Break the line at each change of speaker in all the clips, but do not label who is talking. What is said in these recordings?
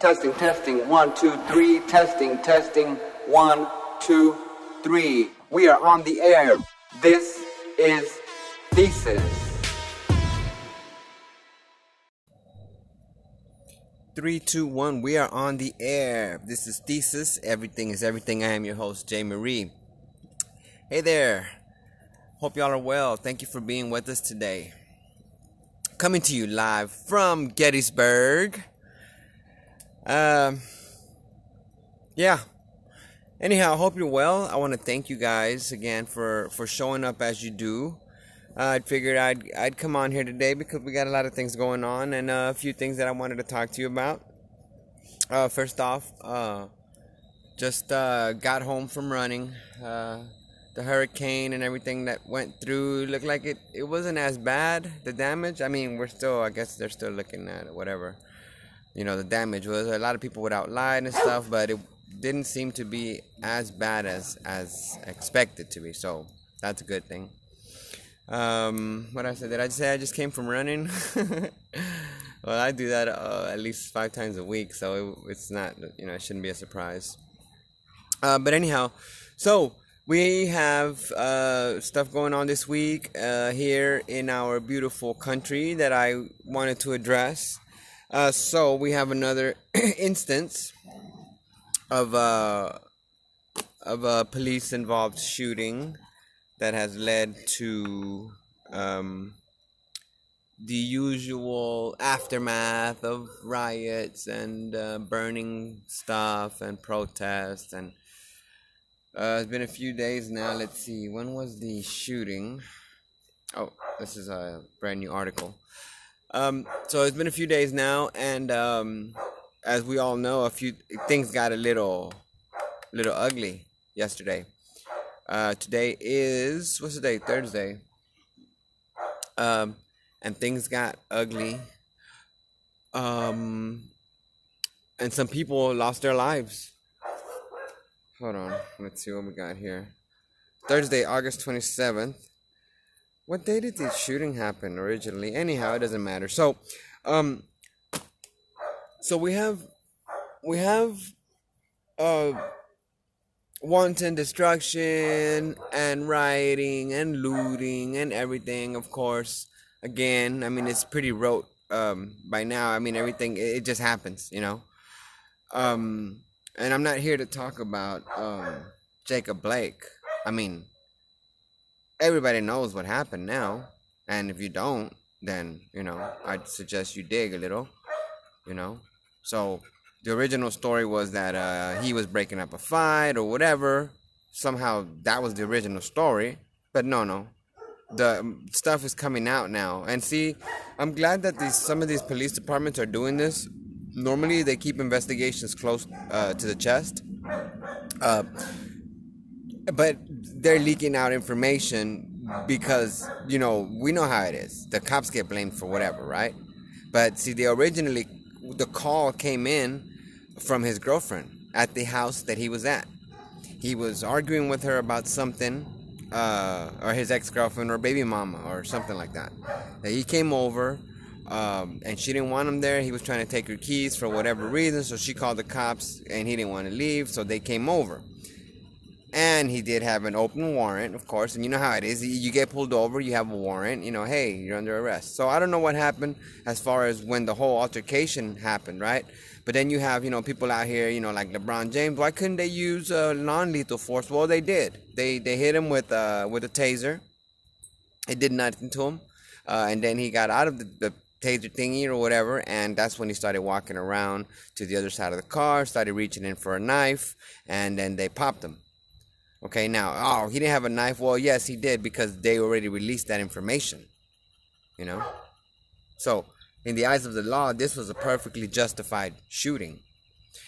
Testing, testing, one, two, three. Testing, testing, one, two, three. We are on the air. This is Thesis.
Three, two, one. We are on the air. This is Thesis. Everything is everything. I am your host, Jay Marie. Hey there. Hope y'all are well. Thank you for being with us today. Coming to you live from Gettysburg. Um, yeah. Anyhow, I hope you're well. I want to thank you guys again for for showing up as you do. Uh, I figured I'd I'd come on here today because we got a lot of things going on and uh, a few things that I wanted to talk to you about. Uh, first off, uh, just uh, got home from running. Uh, the hurricane and everything that went through looked like it, it wasn't as bad the damage i mean we're still i guess they're still looking at it whatever you know the damage was a lot of people without light and stuff but it didn't seem to be as bad as as expected to be. So that's a good thing. Um what i said did? I say i just came from running. Well i do that uh, at least five times a week so it, it's not you know it shouldn't be a surprise. Uh, but anyhow so we have uh, stuff going on this week uh, here in our beautiful country that I wanted to address. Uh, so we have another instance of uh, of a police involved shooting that has led to um, the usual aftermath of riots and uh, burning stuff and protests and uh, it's been a few days now. Let's see. When was the shooting? Oh, this is a brand new article. Um, so it's been a few days now, and um, as we all know, a few things got a little, little ugly yesterday. Uh, today is what's the day? Thursday. Um, and things got ugly. Um, and some people lost their lives. Hold on. Let's see what we got here. Thursday, August 27th. What day did the shooting happen originally? Anyhow, it doesn't matter. So, um, so we have, we have, uh, wanton destruction and rioting and looting and everything. Of course, again, I mean it's pretty rote um, by now. I mean everything it, just happens, you know. Um, and I'm not here to talk about um, Jacob Blake. I mean, everybody knows what happened now. And if you don't, then, you know, I'd suggest you dig a little, you know. So the original story was that uh, he was breaking up a fight or whatever. Somehow that was the original story. But no, no. The um, stuff is coming out now. And see, I'm glad that these some of these police departments are doing this normally they keep investigations close uh, to the chest, uh, but they're leaking out information because you know we know how it is. The cops get blamed for whatever, right? But see, they originally the call came in from his girlfriend at the house that he was at. He was arguing with her about something, uh, or his ex girlfriend or baby mama or something like that. He came over um, and she didn't want him there. He was trying to take her keys for whatever reason, so she called the cops, and he didn't want to leave, so they came over. And he did have an open warrant, of course, and you know how it is. You get pulled over, you have a warrant, you know, hey, you're under arrest. So I don't know what happened as far as when the whole altercation happened, right? But then you have, you know, people out here, you know, like LeBron James. Why couldn't they use uh, non-lethal force? Well, they did. They they hit him with uh, with a taser. It did nothing to him, uh, and then he got out of the, the taser thingy or whatever, and that's when he started walking around to the other side of the car, started reaching in for a knife, and then they popped him. Okay, now, oh, he didn't have a knife. Well, yes, he did because they already released that information. You know? So, in the eyes of the law, this was a perfectly justified shooting.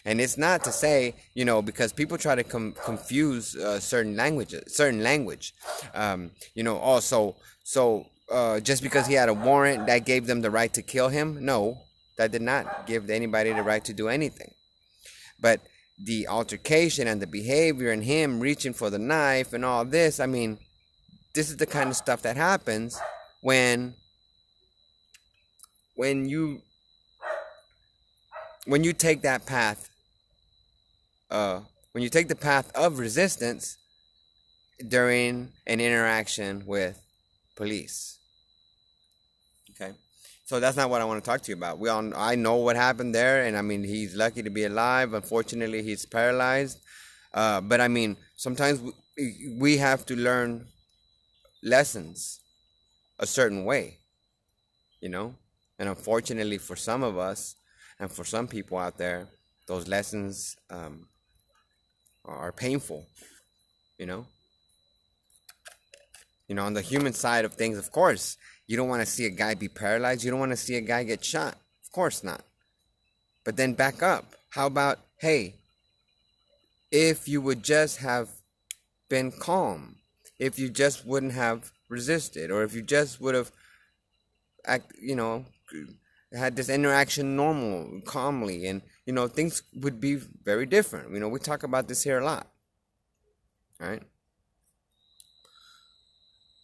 And it's not to say, you know, because people try to com- confuse uh, certain languages, certain language. Um, you know, also, so uh, just because he had a warrant that gave them the right to kill him. No, that did not give anybody the right to do anything. But the altercation and the behavior and him reaching for the knife and all this, I mean, this is the kind of stuff that happens when when you when you take that path, uh, when you take the path of resistance during an interaction with police. So that's not what I want to talk to you about. We all I know what happened there and I mean he's lucky to be alive. Unfortunately, he's paralyzed. Uh, but I mean, sometimes we, we have to learn lessons a certain way. You know? And unfortunately for some of us and for some people out there, those lessons um, are painful, you know? You know, on the human side of things, of course, you don't want to see a guy be paralyzed. You don't want to see a guy get shot. Of course not. But then back up. How about, hey, if you would just have been calm, if you just wouldn't have resisted, or if you just would have, act, you know, had this interaction normal, calmly, and you know things would be very different. You know, we talk about this here a lot, right?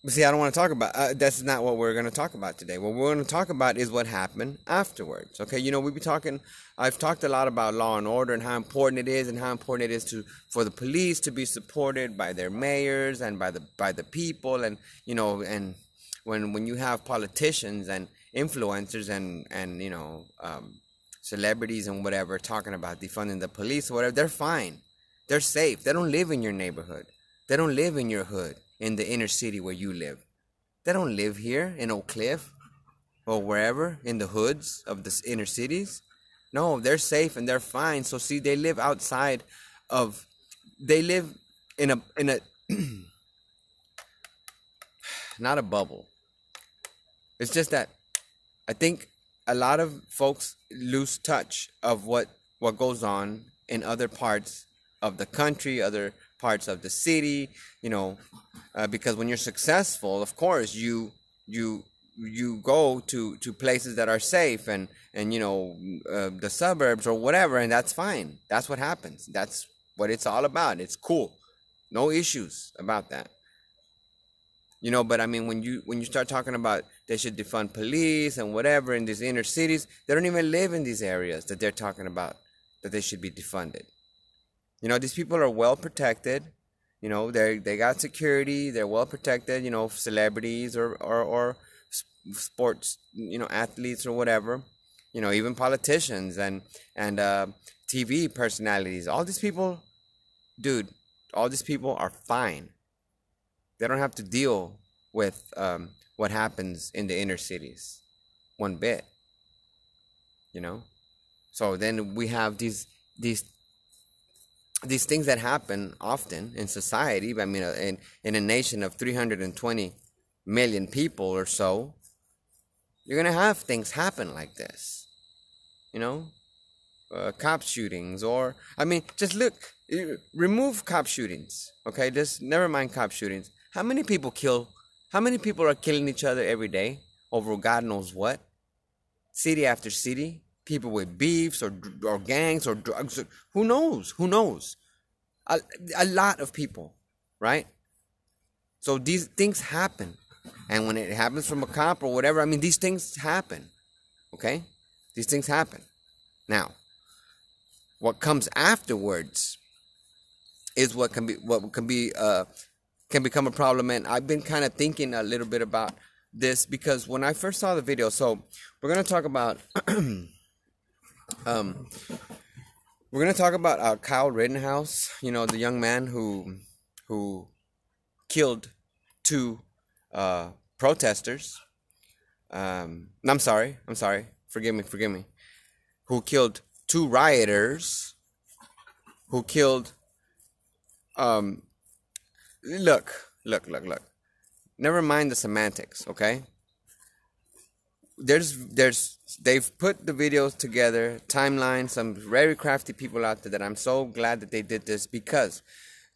See, I don't want to talk about. Uh, that's not what we're going to talk about today. What we're going to talk about is what happened afterwards. Okay, you know, we be talking. I've talked a lot about law and order and how important it is, and how important it is to for the police to be supported by their mayors and by the by the people, and you know, and when when you have politicians and influencers and and you know um, celebrities and whatever talking about defunding the police or whatever, they're fine. They're safe. They don't live in your neighborhood. They don't live in your hood in the inner city where you live. They don't live here in Oak Cliff or wherever in the hoods of the inner cities. No, they're safe and they're fine. So see, they live outside of. They live in a in a. not a bubble. It's just that I think a lot of folks lose touch of what what goes on in other parts of the country, other parts of the city, you know, uh, because when you're successful, of course, you you you go to to places that are safe and and you know uh, the suburbs or whatever, and that's fine. That's what happens. That's what it's all about. It's cool. No issues about that. You know, but I mean, when you when you start talking about they should defund police and whatever in these inner cities, they don't even live in these areas that they're talking about that they should be defunded. You know, these people are well protected. You know, they they got security. They're well protected. You know, celebrities or or or sports, you know, athletes or whatever. You know, even politicians and and uh, TV personalities. All these people, dude. All these people are fine they don't have to deal with um, what happens in the inner cities one bit. You know? So then we have these these these things that happen often in society. I mean, in in a nation of 320 million people or so, you're gonna have things happen like this. You know, uh, cop shootings, or I mean, just look, remove cop shootings. Okay, just never mind cop shootings. How many people kill? How many people are killing each other every day over God knows what? City after city, people with beefs or or gangs or drugs. Or, who knows? Who knows? A, a lot of people, right? So these things happen, and when it happens from a cop or whatever, I mean, these things happen. Okay, these things happen. Now, what comes afterwards is what can be what can be uh, can become a problem. And I've been kind of thinking a little bit about this because when I first saw the video, so we're gonna talk about um we're gonna talk about uh, Kyle Rittenhouse, you know, the young man who who killed two uh, protesters. Um, I'm sorry, I'm sorry. Forgive me, forgive me. Who killed two rioters? Who killed um, look, look, look, look. Never mind the semantics, okay? There's, there's, they've put the videos together, timeline, some very crafty people out there that I'm so glad that they did this because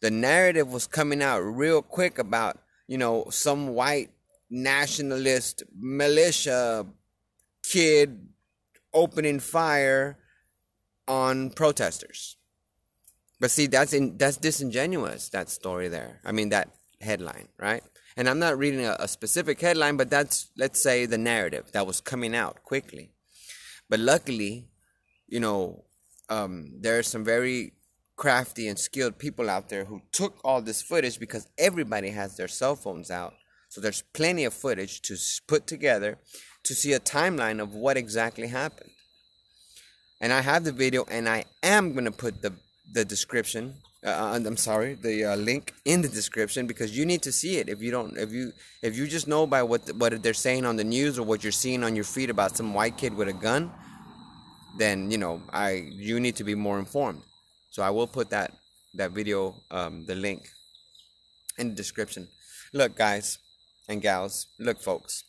the narrative was coming out real quick about, you know, some white nationalist militia kid opening fire on protesters. But see, that's in that's disingenuous. That story there. I mean, that headline, right? And I'm not reading a, a specific headline, but that's let's say the narrative that was coming out quickly. But luckily, you know, um, there are some very crafty and skilled people out there who took all this footage because everybody has their cell phones out. So there's plenty of footage to put together to see a timeline of what exactly happened. And I have the video, and I am gonna put the the description. Uh, I'm sorry, the uh, link in the description because you need to see it. If you don't, if you if you just know by what the, what they're saying on the news or what you're seeing on your feed about some white kid with a gun, then you know I you need to be more informed. So I will put that that video, um, the link, in the description. Look, guys and gals, look, folks.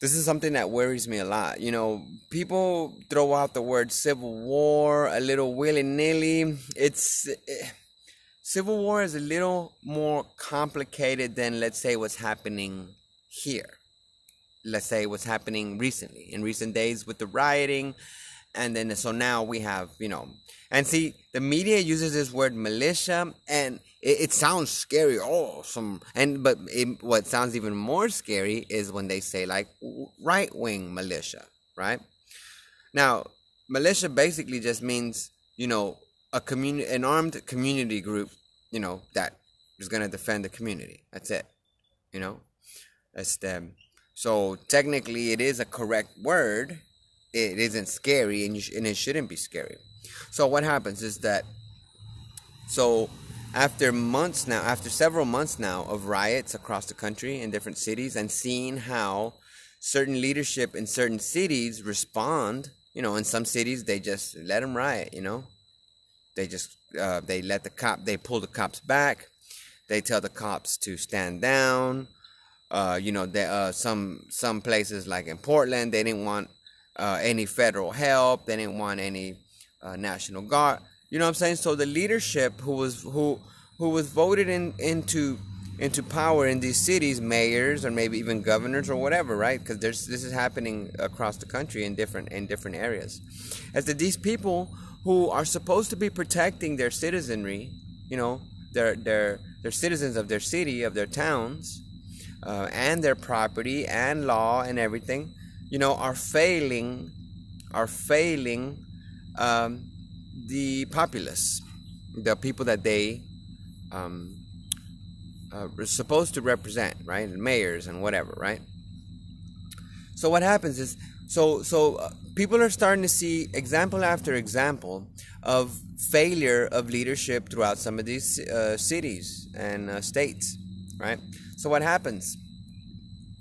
This is something that worries me a lot. You know, people throw out the word civil war a little willy nilly. It's. Eh, civil war is a little more complicated than, let's say, what's happening here. Let's say what's happening recently, in recent days with the rioting. And then, so now we have, you know, and see, the media uses this word militia, and it, it sounds scary. Oh, some and but it, what sounds even more scary is when they say like right wing militia, right? Now, militia basically just means you know a community, an armed community group, you know that is gonna defend the community. That's it. You know, that's them. So technically, it is a correct word. It isn't scary, and sh- and it shouldn't be scary. So what happens is that so after months now, after several months now of riots across the country in different cities and seeing how certain leadership in certain cities respond, you know, in some cities they just let them riot, you know. They just uh, they let the cop they pull the cops back. They tell the cops to stand down. Uh, you know, uh, some some places like in Portland, they didn't want uh, any federal help. They didn't want any uh, National Guard. You know what I'm saying? So the leadership who was who who was voted in into into power in these cities, mayors or maybe even governors or whatever, right? Because there's this is happening across the country in different in different areas. As that these people who are supposed to be protecting their citizenry, you know, their their their citizens of their city, of their towns, uh, and their property and law and everything, you know, are failing, are failing um, the populace, the people that they um, uh, are supposed to represent, right? And mayors and whatever, right? So what happens is, so so uh, people are starting to see example after example of failure of leadership throughout some of these uh, cities and uh, states, right? So what happens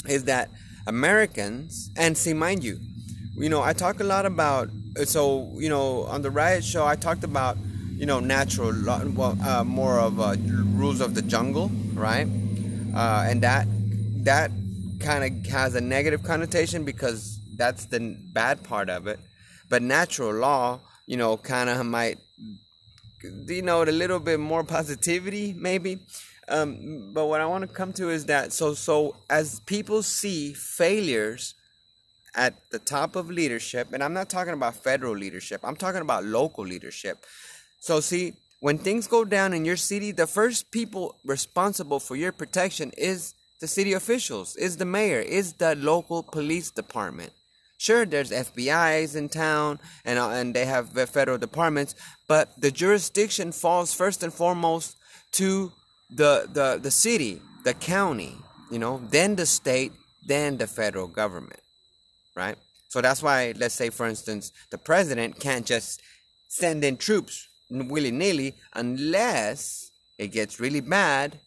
is that Americans, and see, mind you, you know, I talk a lot about so you know on the riot show i talked about you know natural well uh, more of uh, rules of the jungle right? Uh, and that that kind of has a negative connotation because that's the bad part of it. But natural law you know kind of might denote a little bit more positivity maybe? Um, but what i want to come to is that so so as people see failures at the top of leadership, and I'm not talking about federal leadership, I'm talking about local leadership. So, see, when things go down in your city, the first people responsible for your protection is the city officials, is the mayor, is the local police department. Sure, there's FBI's in town and, uh, and they have federal departments, but the jurisdiction falls first and foremost to the, the, the city, the county, you know, then the state, then the federal government right? So that's why, let's say, for instance, the president can't just send in troops willy nilly unless it gets really bad.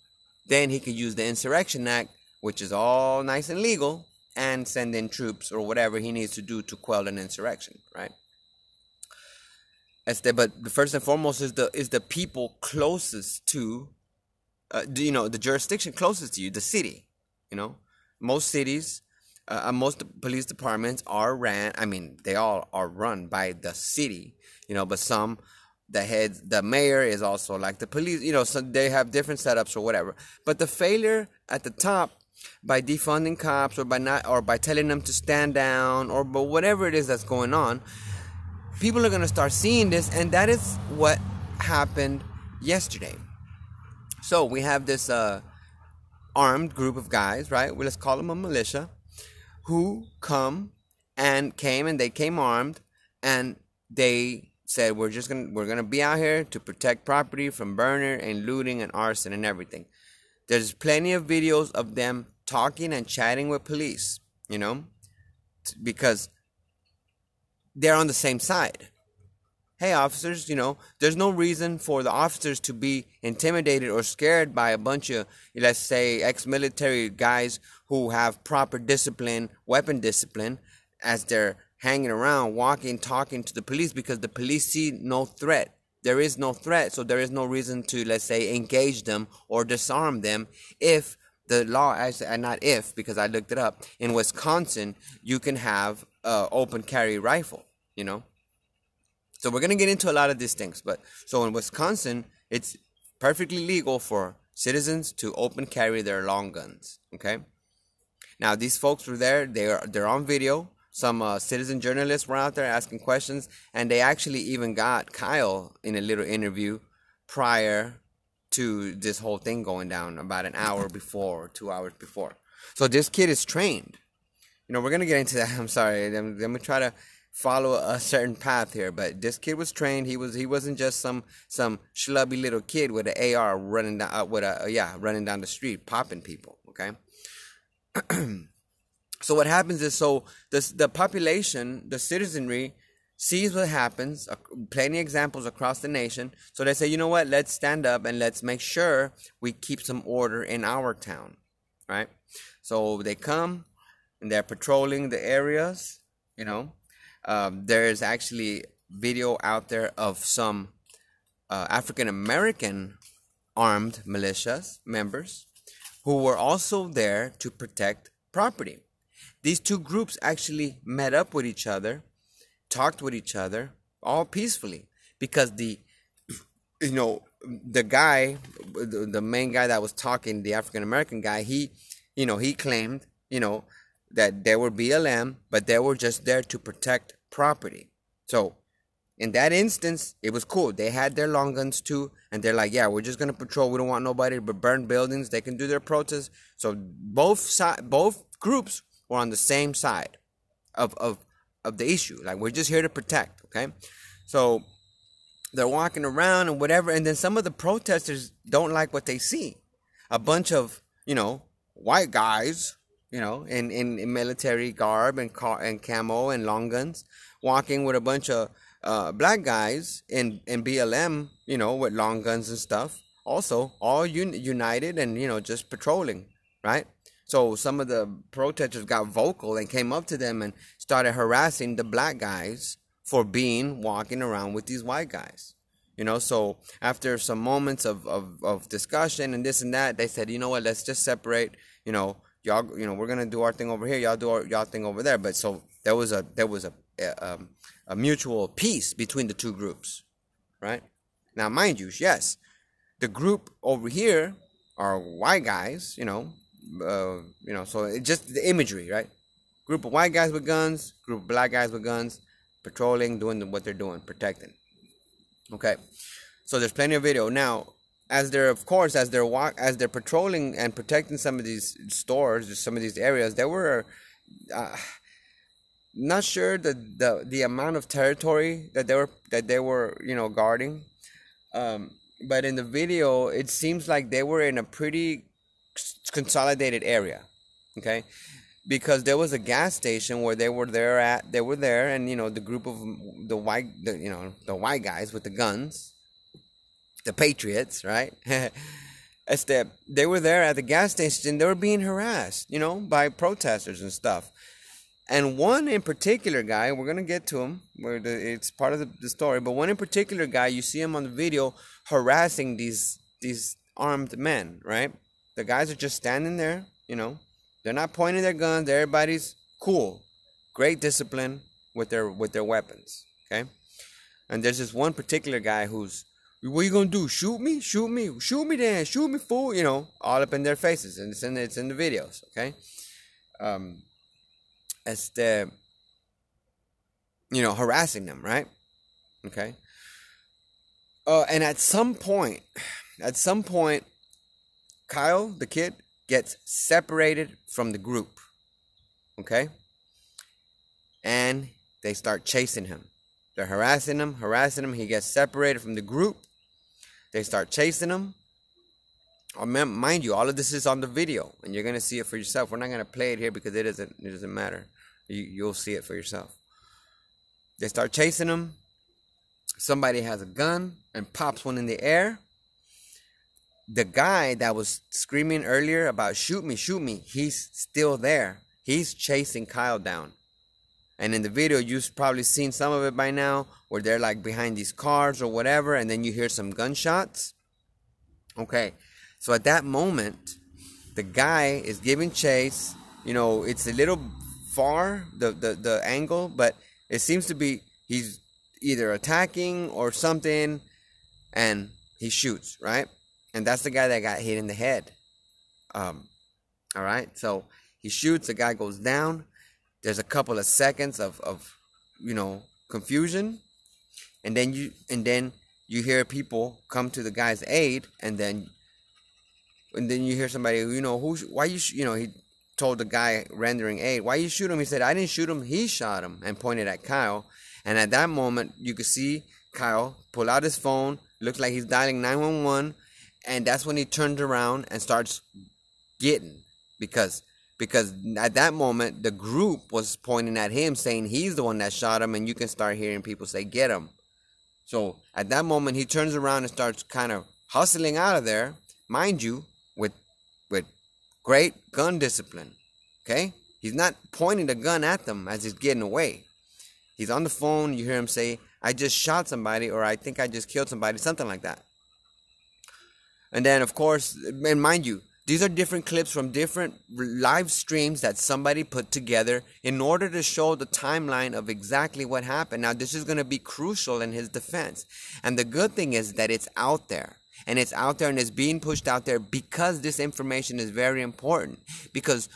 Then he could use the Insurrection Act, which is all nice and legal, and send in troops or whatever he needs to do to quell an insurrection, right? But the first and foremost is the is the people closest to, uh, you know, the jurisdiction closest to you, the city. You know, most cities uh, uh, most police departments are ran. I mean, they all are run by the city, you know. But some, the head, the mayor is also like the police. You know, so they have different setups or whatever. But the failure at the top by defunding cops or by not or by telling them to stand down or but whatever it is that's going on, people are gonna start seeing this, and that is what happened yesterday. So we have this uh, armed group of guys, right? Well, let's call them a militia who come and came and they came armed and they said we're just gonna we're gonna be out here to protect property from burner and looting and arson and everything. There's plenty of videos of them talking and chatting with police, you know, because they're on the same side. Hey, officers, you know, there's no reason for the officers to be intimidated or scared by a bunch of, let's say, ex military guys who have proper discipline, weapon discipline, as they're hanging around, walking, talking to the police because the police see no threat. There is no threat, so there is no reason to, let's say, engage them or disarm them if the law, actually, not if, because I looked it up, in Wisconsin, you can have uh, open carry rifle, you know? So we're going to get into a lot of these things. But so in Wisconsin, it's perfectly legal for citizens to open carry their long guns, okay? Now, these folks were there, they are, they're on video some uh, citizen journalists were out there asking questions, and they actually even got Kyle in a little interview prior to this whole thing going down about an hour before, two hours before. So this kid is trained. You know, we're gonna get into that. I'm sorry. I'm gonna try to follow a certain path here, but this kid was trained. He was he wasn't just some some schlubby little kid with an AR running down uh, with a uh, yeah running down the street popping people. Okay. So what happens is so the the population, the citizenry sees what happens, plenty examples across the nation. So they say, you know what, let's stand up and let's make sure we keep some order in our town, right? So they come and they're patrolling the areas. You know, um, there's actually video out there of some uh, African American armed militias members who were also there to protect property. These two groups actually met up with each other, talked with each other, all peacefully, because the, you know, the guy, the main guy that was talking, the African American guy, he, you know, he claimed, you know, that they were BLM, but they were just there to protect property. So, in that instance, it was cool. They had their long guns too, and they're like, "Yeah, we're just gonna patrol. We don't want nobody to burn buildings. They can do their protests." So both si- both groups we're on the same side of, of, of the issue. Like we're just here to protect, okay? So they're walking around and whatever, and then some of the protesters don't like what they see. A bunch of, you know, white guys, you know, in, in, in military garb and car and camo and long guns, walking with a bunch of uh, black guys in, in BLM, you know, with long guns and stuff. Also, all un- united and, you know, just patrolling, right? So some of the protesters got vocal and came up to them and started harassing the black guys for being walking around with these white guys. You know, so after some moments of, of, of discussion and this and that, they said, you know what, let's just separate, you know, y'all, you know, we're gonna do our thing over here, y'all do our, y'all thing over there. But so there was a there was a a, um, a mutual peace between the two groups, right? Now, mind you, yes, the group over here are white guys, you know, uh, you know, so it just the imagery, right? Group of white guys with guns, group of black guys with guns, patrolling, doing what they're doing, protecting. Okay, so there's plenty of video now. As they're, of course, as they're walk, as they're patrolling and protecting some of these stores, some of these areas, they were uh, not sure the, the the amount of territory that they were that they were you know guarding. Um, but in the video, it seems like they were in a pretty consolidated area okay because there was a gas station where they were there at they were there and you know the group of the white the, you know the white guys with the guns the patriots right as that they were there at the gas station they were being harassed you know by protesters and stuff and one in particular guy we're gonna get to him where the, it's part of the, the story but one in particular guy you see him on the video harassing these these armed men right the guys are just standing there, you know. They're not pointing their guns. Everybody's cool. Great discipline with their with their weapons. Okay? And there's this one particular guy who's what are you gonna do? Shoot me? Shoot me? Shoot me then, shoot me fool, you know, all up in their faces. And it's in it's in the videos, okay? Um as the you know, harassing them, right? Okay. Uh, and at some point, at some point, Kyle, the kid, gets separated from the group. Okay? And they start chasing him. They're harassing him, harassing him. He gets separated from the group. They start chasing him. Oh, mind you, all of this is on the video, and you're gonna see it for yourself. We're not gonna play it here because it doesn't it doesn't matter. You you'll see it for yourself. They start chasing him. Somebody has a gun and pops one in the air. The guy that was screaming earlier about shoot me, shoot me, he's still there. He's chasing Kyle down. And in the video, you've probably seen some of it by now, where they're like behind these cars or whatever, and then you hear some gunshots. Okay, so at that moment, the guy is giving chase. You know, it's a little far, the, the, the angle, but it seems to be he's either attacking or something, and he shoots, right? And that's the guy that got hit in the head. Um, all right, so he shoots, the guy goes down there's a couple of seconds of, of you know confusion. And then you and then you hear people come to the guy's aid and then and then you hear somebody you know who why you you know he told the guy rendering aid why you shoot him? He said i didn't shoot him he shot him and pointed at kyle. And at that moment you could see kyle pull out his phone looks like he's dialing 911 and that's when he turns around and starts getting because because at that moment the group was pointing at him saying he's the one that shot him and you can start hearing people say get him so at that moment he turns around and starts kind of hustling out of there mind you with with great gun discipline okay? He's not pointing the gun at them as he's getting away. He's on the phone you hear him say i just shot somebody or i think i just killed somebody something like that. And then of course and mind you these are different clips from different live streams that somebody put together in order to show the timeline of exactly what happened. Now, this is going to be crucial in his defense. And the good thing is that it's out there. And it's out there and it's being pushed out there because this information is very important. Because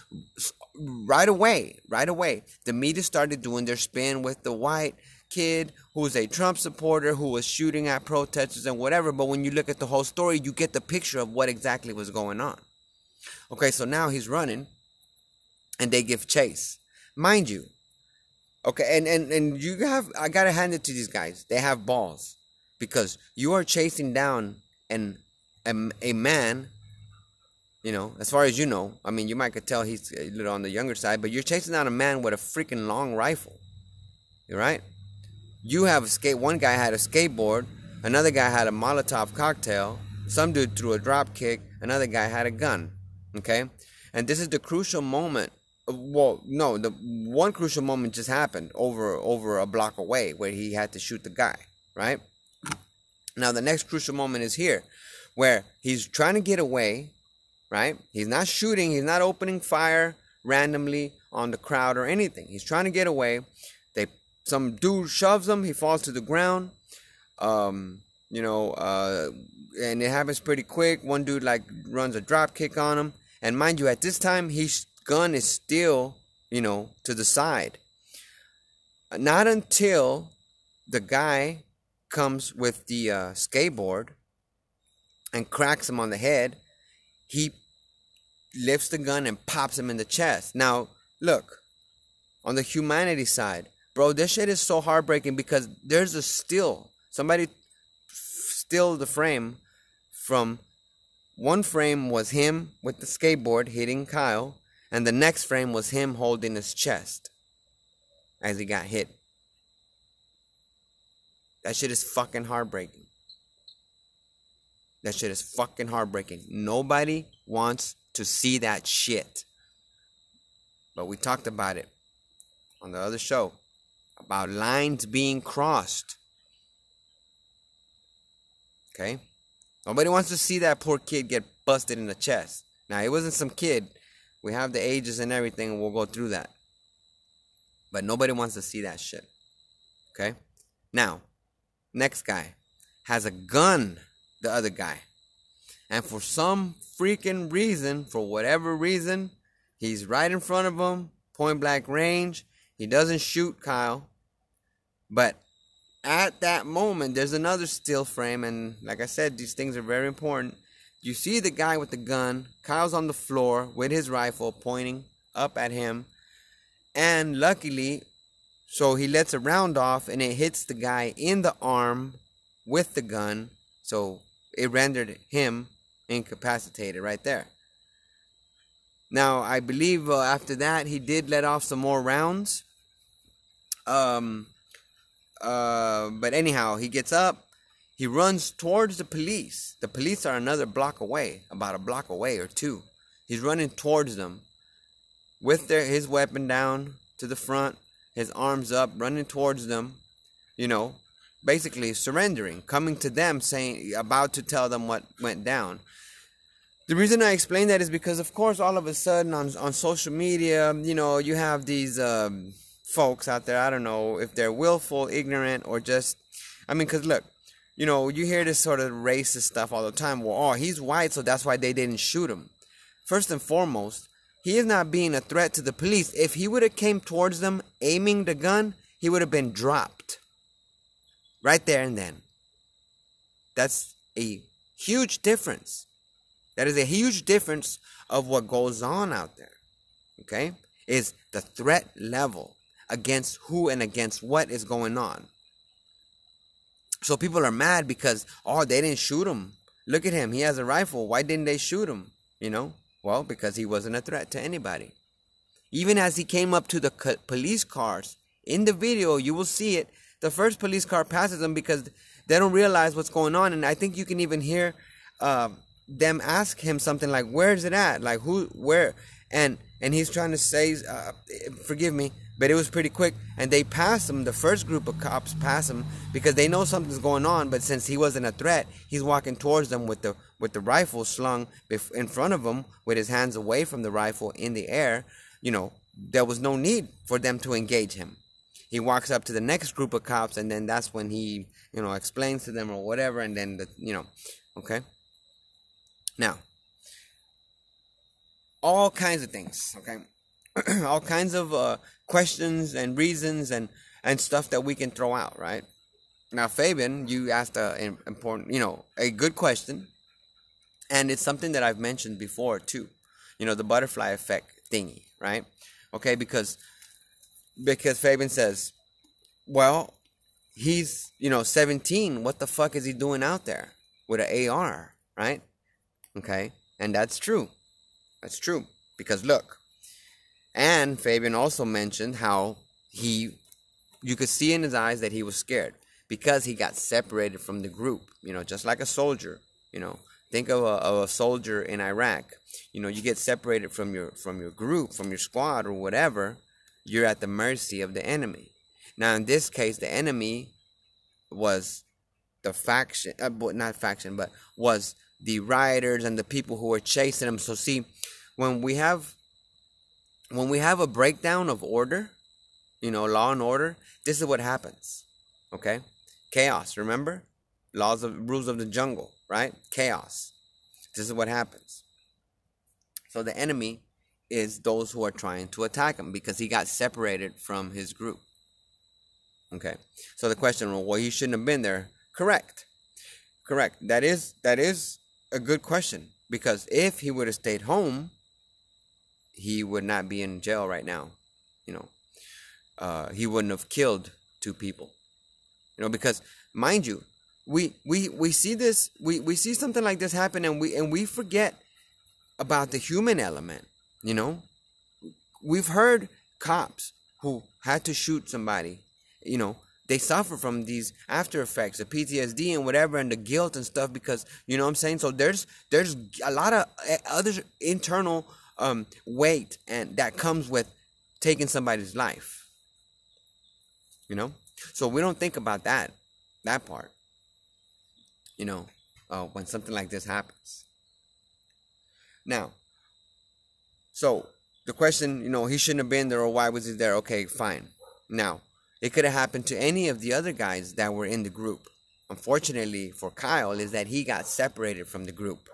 right away, right away, the media started doing their spin with the white kid who's a Trump supporter who was shooting at protesters and whatever. But when you look at the whole story, you get the picture of what exactly was going on. Okay, so now he's running and they give chase. Mind you, okay, and, and, and you have, I gotta hand it to these guys. They have balls because you are chasing down an, a, a man, you know, as far as you know. I mean, you might could tell he's a little on the younger side, but you're chasing down a man with a freaking long rifle. You right? You have a skate. One guy had a skateboard. Another guy had a Molotov cocktail. Some dude threw a drop kick. Another guy had a gun. Okay? And this is the crucial moment. Well, no, the one crucial moment just happened over over a block away where he had to shoot the guy, right? Now the next crucial moment is here where he's trying to get away, right? He's not shooting, he's not opening fire randomly on the crowd or anything. He's trying to get away. They some dude shoves him, he falls to the ground. Um, you know, uh, and it happens pretty quick. One dude like runs a drop kick on him. And mind you, at this time, his gun is still, you know, to the side. Not until the guy comes with the uh, skateboard and cracks him on the head, he lifts the gun and pops him in the chest. Now, look, on the humanity side, bro, this shit is so heartbreaking because there's a still. Somebody still the frame from one frame was him with the skateboard hitting Kyle, and the next frame was him holding his chest as he got hit. That shit is fucking heartbreaking. That shit is fucking heartbreaking. Nobody wants to see that shit. But we talked about it on the other show about lines being crossed. Okay? Nobody wants to see that poor kid get busted in the chest. Now, it wasn't some kid. We have the ages and everything, and we'll go through that. But nobody wants to see that shit. Okay? Now, next guy has a gun, the other guy. And for some freaking reason, for whatever reason, he's right in front of him, point blank range. He doesn't shoot Kyle. But at that moment, there's another still frame, and like I said, these things are very important. You see the guy with the gun. Kyle's on the floor with his rifle pointing up at him, and luckily, So he lets a round off and it hits the guy in the arm with the gun. So it rendered him incapacitated right there. Now, I believe uh, after that he did let off some more rounds. Um, uh, but anyhow, he gets up, he runs towards the police. The police are another block away, about a block away or two. He's running towards them with their his weapon down to the front, his arms up, running towards them, you know, basically surrendering, coming to them saying about to tell them what went down. The reason I explain that is because of course all of a sudden on on social media, you know, you have these um, folks out there, I don't know if they're willful, ignorant or just I mean cuz look, you know, you hear this sort of racist stuff all the time. Well, oh, he's white, so that's why they didn't shoot him. First and foremost, he is not being a threat to the police. If he would have came towards them aiming the gun, he would have been dropped. Right there and then. That's a huge difference. That is a huge difference of what goes on out there. Okay? Is the threat level against who and against what is going on. So people are mad because, oh, they didn't shoot him. Look at him. He has a rifle. Why didn't they shoot him? You know? Well, because he wasn't a threat to anybody. Even as he came up to the police cars, in the video, you will see it. The first police car passes him because they don't realize what's going on. And I think you can even hear uh, them ask him something like, Where's it at? Like, who, where? And and he's trying to say, uh, Forgive me, but it was pretty quick, and they passed him. The first group of cops passed him because they know something's going on. But since he wasn't a threat, he's walking towards them with the with the rifle slung in front of him, with his hands away from the rifle in the air. You know, there was no need for them to engage him. He walks up to the next group of cops, and then that's when he, you know, explains to them or whatever, and then the, you know, okay. Now, all kinds of things, okay all kinds of uh, questions and reasons and and stuff that we can throw out, right? Now, Fabian, you asked a important, you know, a good question, and it's something that I've mentioned before too. You know, the butterfly effect thingy, right? Okay, because because Fabian says, well, he's you know 17. What the fuck is he doing out there with an AR, right? Okay, and that's true. That's true because look, and Fabian also mentioned how he, you could see in his eyes that he was scared because he got separated from the group, you know, just like a soldier, you know. Think of a, of a soldier in Iraq. You know, you get separated from your from your group, from your squad or whatever, you're at the mercy of the enemy. Now, in this case, the enemy was the faction, uh, not faction, but was the rioters and the people who were chasing him. So, see, when we have when we have a breakdown of order, you know, law and order, this is what happens. Okay? Chaos, remember? Laws of rules of the jungle, right? Chaos. This is what happens. So the enemy is those who are trying to attack him because he got separated from his group. Okay. So the question, well, he shouldn't have been there. Correct. Correct. That is that is a good question because if he would have stayed home, he would not be in jail right now. You know, uh, he wouldn't have killed two people. You know, because mind you, we we we see this, we we see something like this happen, and we and we forget about the human element. You know, we've heard cops who had to shoot somebody. You know, they suffer from these after effects, the PTSD and whatever, and the guilt and stuff. Because you know what I'm saying. So there's there's a lot of eh, other internal um, weight and that comes with taking somebody's life. You know, so we don't think about that that part. You know, uh, when something like this happens. Now, so the question, you know, he shouldn't have been there, or why was he there? Okay, fine. Now, it could have happened to any of the other guys that were in the group. Unfortunately for Kyle, is that he got separated from the group,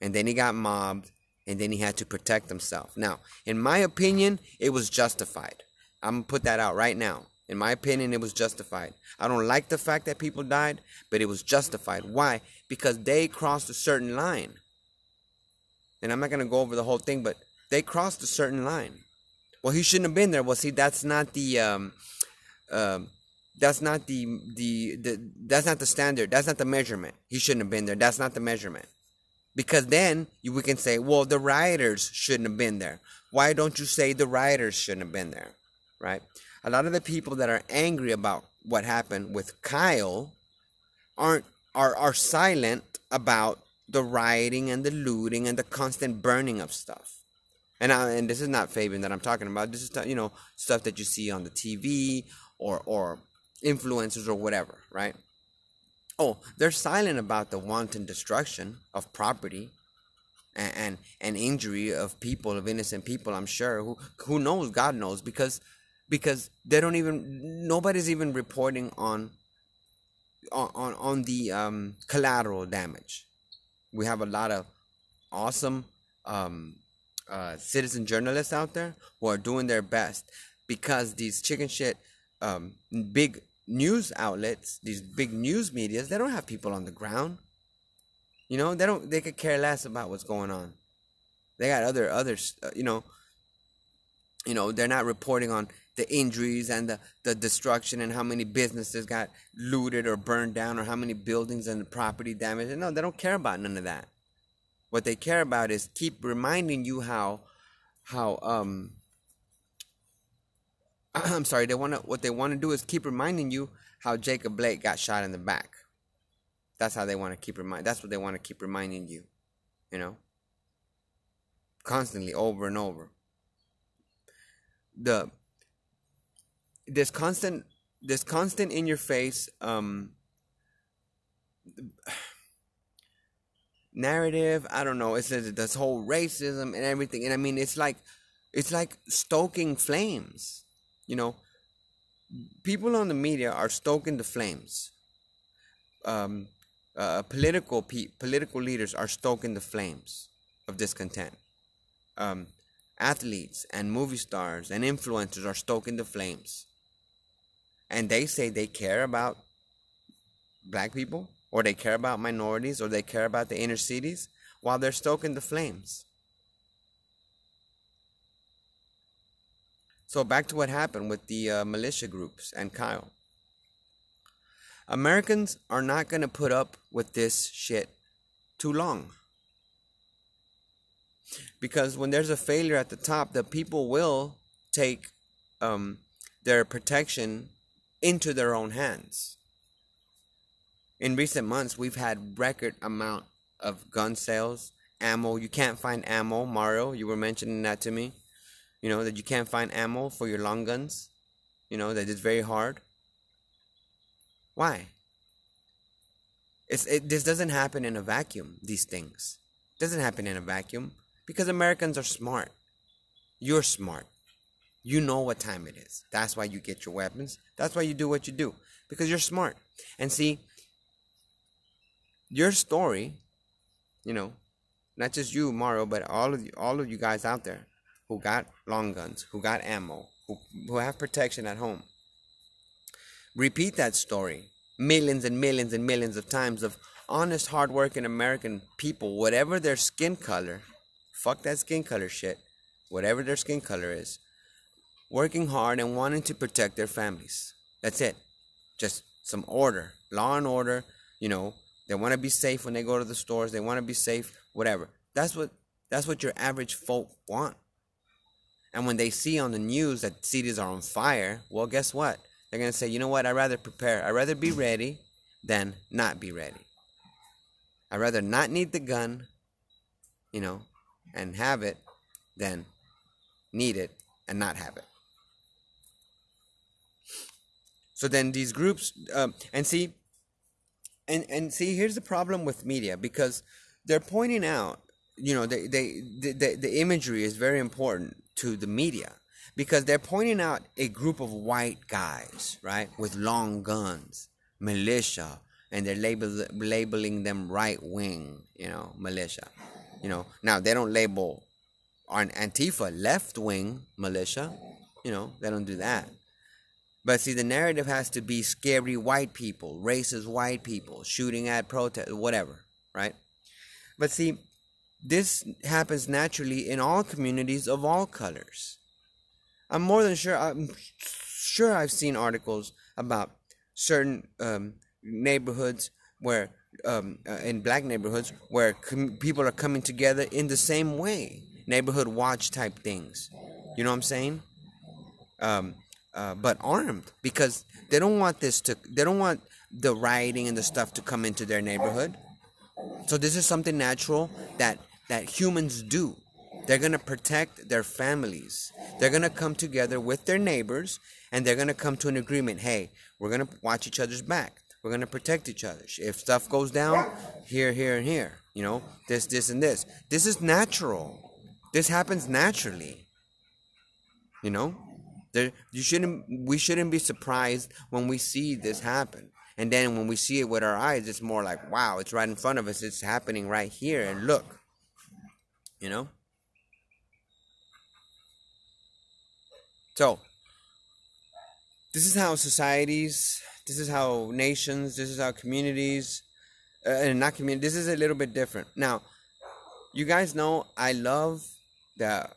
and then he got mobbed, and then he had to protect himself. Now, in my opinion, it was justified. I'm gonna put that out right now. In my opinion, it was justified. I don't like the fact that people died, but it was justified. Why? Because they crossed a certain line. And I'm not gonna go over the whole thing, but they crossed a certain line. Well, he shouldn't have been there. Well, see, that's not the um, um, that's not the, the the that's not the standard. That's not the measurement. He shouldn't have been there. That's not the measurement. Because then you, we can say, well, the rioters shouldn't have been there. Why don't you say the rioters shouldn't have been there? Right? A lot of the people that are angry about what happened with Kyle aren't are are silent about the rioting and the looting and the constant burning of stuff. And I, and this is not Fabian that I'm talking about. This is you know stuff that you see on the TV or or influencers or whatever, right? Oh, they're silent about the wanton destruction of property and, and and injury of people of innocent people. I'm sure who who knows God knows because because they don't even nobody's even reporting on on on the um, collateral damage. We have a lot of awesome um, uh, citizen journalists out there who are doing their best because these chicken shit um, big news outlets, these big news medias, they don't have people on the ground. You know, they don't. They could care less about what's going on. They got other others. Uh, you know. You know, they're not reporting on the injuries and the, the destruction and how many businesses got looted or burned down or how many buildings and property damage. No, they don't care about none of that. What they care about is keep reminding you how how um I'm sorry, they want to what they want to do is keep reminding you how Jacob Blake got shot in the back. That's how they want to keep remind. That's what they want to keep reminding you, you know. Constantly, over and over. The this constant, this constant in your face um, narrative. I don't know. It's this whole racism and everything, and I mean, it's like, it's like stoking flames you know, people on the media are stoking the flames. Um, uh, political pe- political leaders are stoking the flames of discontent. Um, athletes and movie stars and influencers are stoking the flames. And they say they care about black people, or they care about minorities, or they care about the inner cities, while they're stoking the flames. So back to what happened with the uh, militia groups and Kyle. Americans are not going to put up with this shit too long. Because when there's a failure at the top, the people will take um, their protection into their own hands. In recent months, we've had record amount of gun sales, ammo. You can't find ammo, Mario. You were mentioning that to me. You know, that you can't find ammo for your long guns. You know, that it's very hard. Why? It's, it, this doesn't happen in a vacuum, these things. It doesn't happen in a vacuum because Americans are smart. You're smart. You know what time it is. That's why you get your weapons. That's why you do what you do because you're smart. And see, your story, you know, not just you, Mario, but all of you, all of you guys out there, who got long guns, who got ammo, who, who have protection at home. Repeat that story millions and millions and millions of times of honest, hardworking American people, whatever their skin color, fuck that skin color shit, whatever their skin color is, working hard and wanting to protect their families. That's it. Just some order, law and order, you know, they want to be safe when they go to the stores, they want to be safe, whatever. That's what that's what your average folk want. And when they see on the news that cities are on fire, well, guess what? They're going to say, you know what? I'd rather prepare. I'd rather be ready than not be ready. I'd rather not need the gun, you know, and have it than need it and not have it. So then these groups, um, and see, and, and see, here's the problem with media because they're pointing out, you know, they, they, the, the imagery is very important to the media because they're pointing out a group of white guys, right, with long guns, militia, and they're label, labeling them right wing, you know, militia. You know, now they don't label on Antifa left wing militia, you know, they don't do that. But see, the narrative has to be scary white people, racist white people, shooting at protest, whatever, right? But see, this happens naturally in all communities of all colors. I'm more than sure. I'm Sure, I've seen articles about certain um, neighborhoods where, um, uh, in black neighborhoods, where com- people are coming together in the same way, neighborhood watch type things. You know what I'm saying? Um, uh, but armed because they don't want this to. They don't want the rioting and the stuff to come into their neighborhood. So this is something natural that that humans do. They're going to protect their families. They're going to come together with their neighbors and they're going to come to an agreement. Hey, we're going to watch each other's back. We're going to protect each other. If stuff goes down, here, here, and here, you know, this, this, and this. This is natural. This happens naturally. You know? There, you shouldn't we shouldn't be surprised when we see this happen. And then when we see it with our eyes, it's more like, wow, it's right in front of us. It's happening right here and look. You know? So, this is how societies, this is how nations, this is how communities, uh, and not community, this is a little bit different. Now, you guys know I love the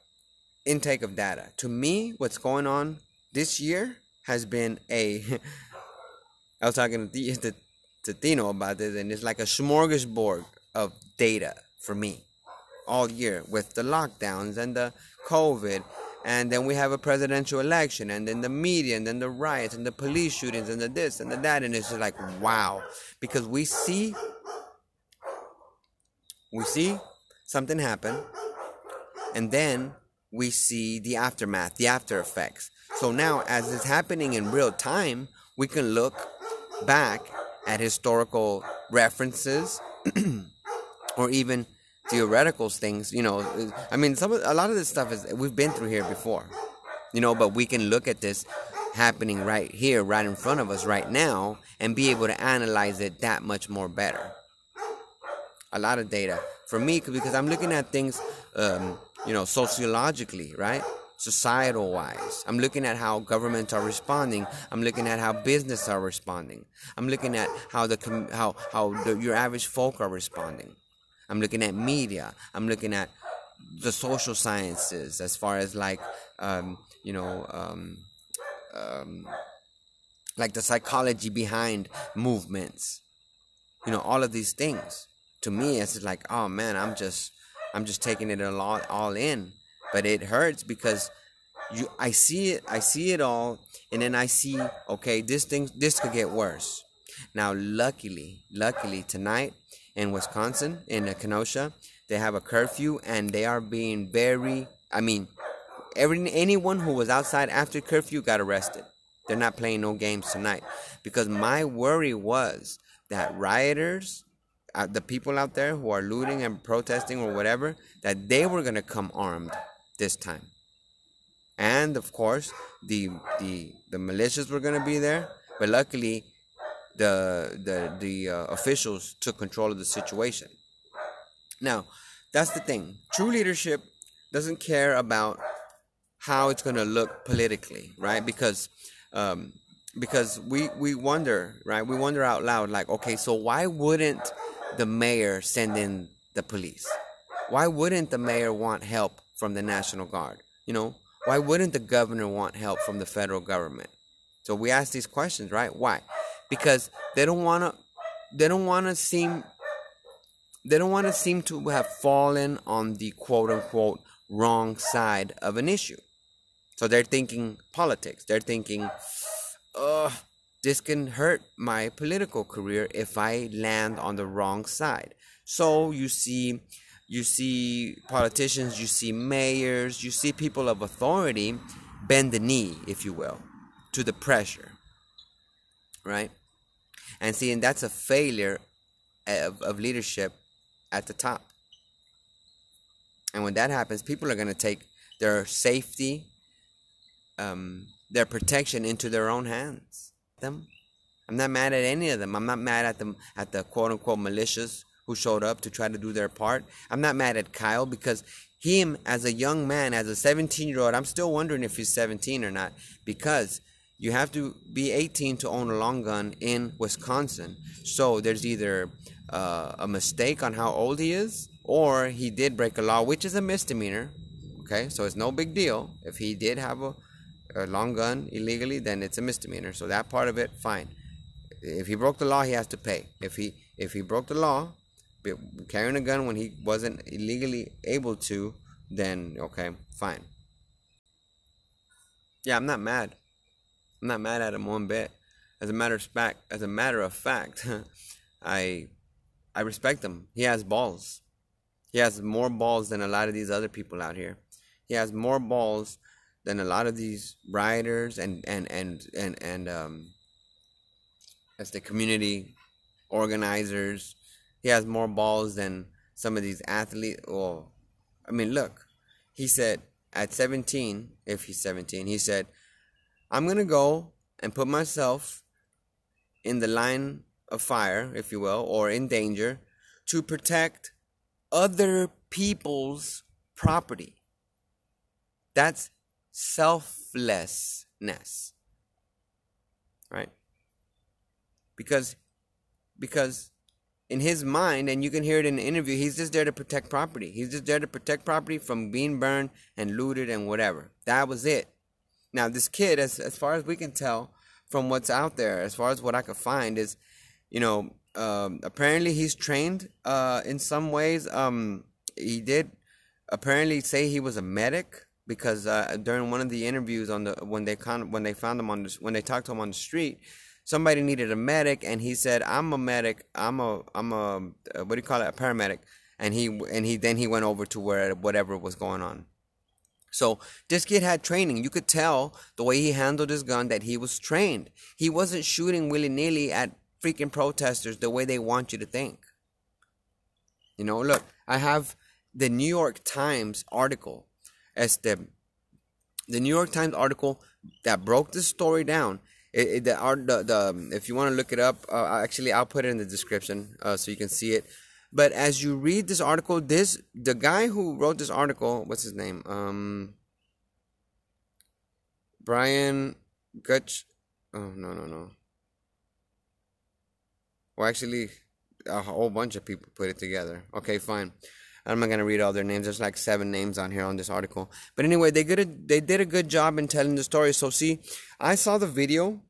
intake of data. To me, what's going on this year has been a. I was talking to, to, to Tino about this, and it's like a smorgasbord of data for me all year with the lockdowns and the COVID. And then we have a presidential election and then the media and then the riots and the police shootings and the this and the that. And it's just like wow. Because we see we see something happen and then we see the aftermath the after effects. So now as it's happening in real time we can look back at historical references or even theoretical things, you know, I mean, some a lot of this stuff is we've been through here before, you know, but we can look at this happening right here, right in front of us, right now, and be able to analyze it that much more better. A lot of data for me because I'm looking at things, um, you know, sociologically, right? societal wise. I'm looking at how governments are responding. I'm looking at how business are responding. I'm looking at how the how how the, your average folk are responding. I'm looking at media. I'm looking at the social sciences as far as like um, you know um, um, like the psychology behind movements. You know all of these things. To me it's like oh man i'm just i'm just taking it all, all in. But it hurts because you i see it i see it all and then i see okay this thing this could get worse. Now luckily luckily tonight in Wisconsin, in Kenosha. They have a curfew and they are being very, I mean, every anyone who was outside after curfew got arrested. They're not playing no games tonight because my worry was that rioters, uh, the people out there who are looting and protesting or whatever, that they were gonna come armed this time. And of course, the the the militias were gonna be there, but luckily the the the uh, officials took control of the situation. Now, that's the thing. True leadership doesn't care about how it's going to look politically, right? Because um, because we we wonder, right? We wonder out loud, like, okay, so why wouldn't the mayor send in the police? Why wouldn't the mayor want help from the National Guard? You know, why wouldn't the governor want help from the federal government? So we ask these questions, right? Why? Because they don't want to they don't want to seem they don't want to seem to have fallen on the quote unquote wrong side of an issue. So they're thinking politics. They're thinking, uh, this can hurt my political career if I land on the wrong side. So you see, you see politicians, you see mayors, you see people of authority bend the knee, if you will, to the pressure. Right? And see, and that's a failure of, of leadership at the top. And when that happens, people are going to take their safety, um, their protection into their own hands. Them. I'm not mad at any of them. I'm not mad at them at the quote unquote militias who showed up to try to do their part. I'm not mad at Kyle because him as a young man, as a 17 year old, I'm still wondering if he's 17 or not because you have to be 18 to own a long gun in Wisconsin. So there's either uh, a mistake on how old he is, or he did break a law, which is a misdemeanor. Okay, so it's no big deal if he did have a a long gun illegally, then it's a misdemeanor. So that part of it, fine. If he broke the law, he has to pay. If he if he broke the law, carrying a gun when he wasn't illegally able to, then okay, fine. Yeah, I'm not mad. I'm not mad at him one bit. As a matter of fact, as a matter of fact, I I respect him. He has balls. He has more balls than a lot of these other people out here. He has more balls than a lot of these rioters and and and and and um as the community organizers. He has more balls than some of these athletes. Well, I mean, look. He said at 17, if he's 17, he said, "I'm gonna go and put myself in the line of fire, if you will, or in danger, to protect other people's property. That's selflessness. Right? Because because in his mind, and you can hear it in the interview, he's just there to protect property. He's just there to protect property from being burned and looted and whatever. That was it. Now, this kid, as, as far as we can tell from what's out there, as far as what I could find, is, you know, um, apparently he's trained uh, in some ways. Um, he did apparently say he was a medic because uh, during one of the interviews on the when they con- when they found him on the, when they talked to him on the street, somebody needed a medic and he said, "I'm a medic. I'm a I'm a uh, what do you call it? A paramedic." And he and he then he went over to where whatever was going on. So this kid had training. You could tell the way he handled his gun that he was trained. He wasn't shooting willy nilly at freaking protesters the way they want you to think. You know, look, I have the New York Times article as the the New York Times article that broke the story down. It, it, the, the, the if you want to look it up, uh, actually I'll put it in the description uh, so you can see it. But as you read this article, this the guy who wrote this article, what's his name? Um, Brian Gutch. Oh no no no. Well, actually, a whole bunch of people put it together. Okay, fine. I'm not gonna read all their names. There's like seven names on here on this article. But anyway, they did a, they did a good job in telling the story. So see, I saw the video,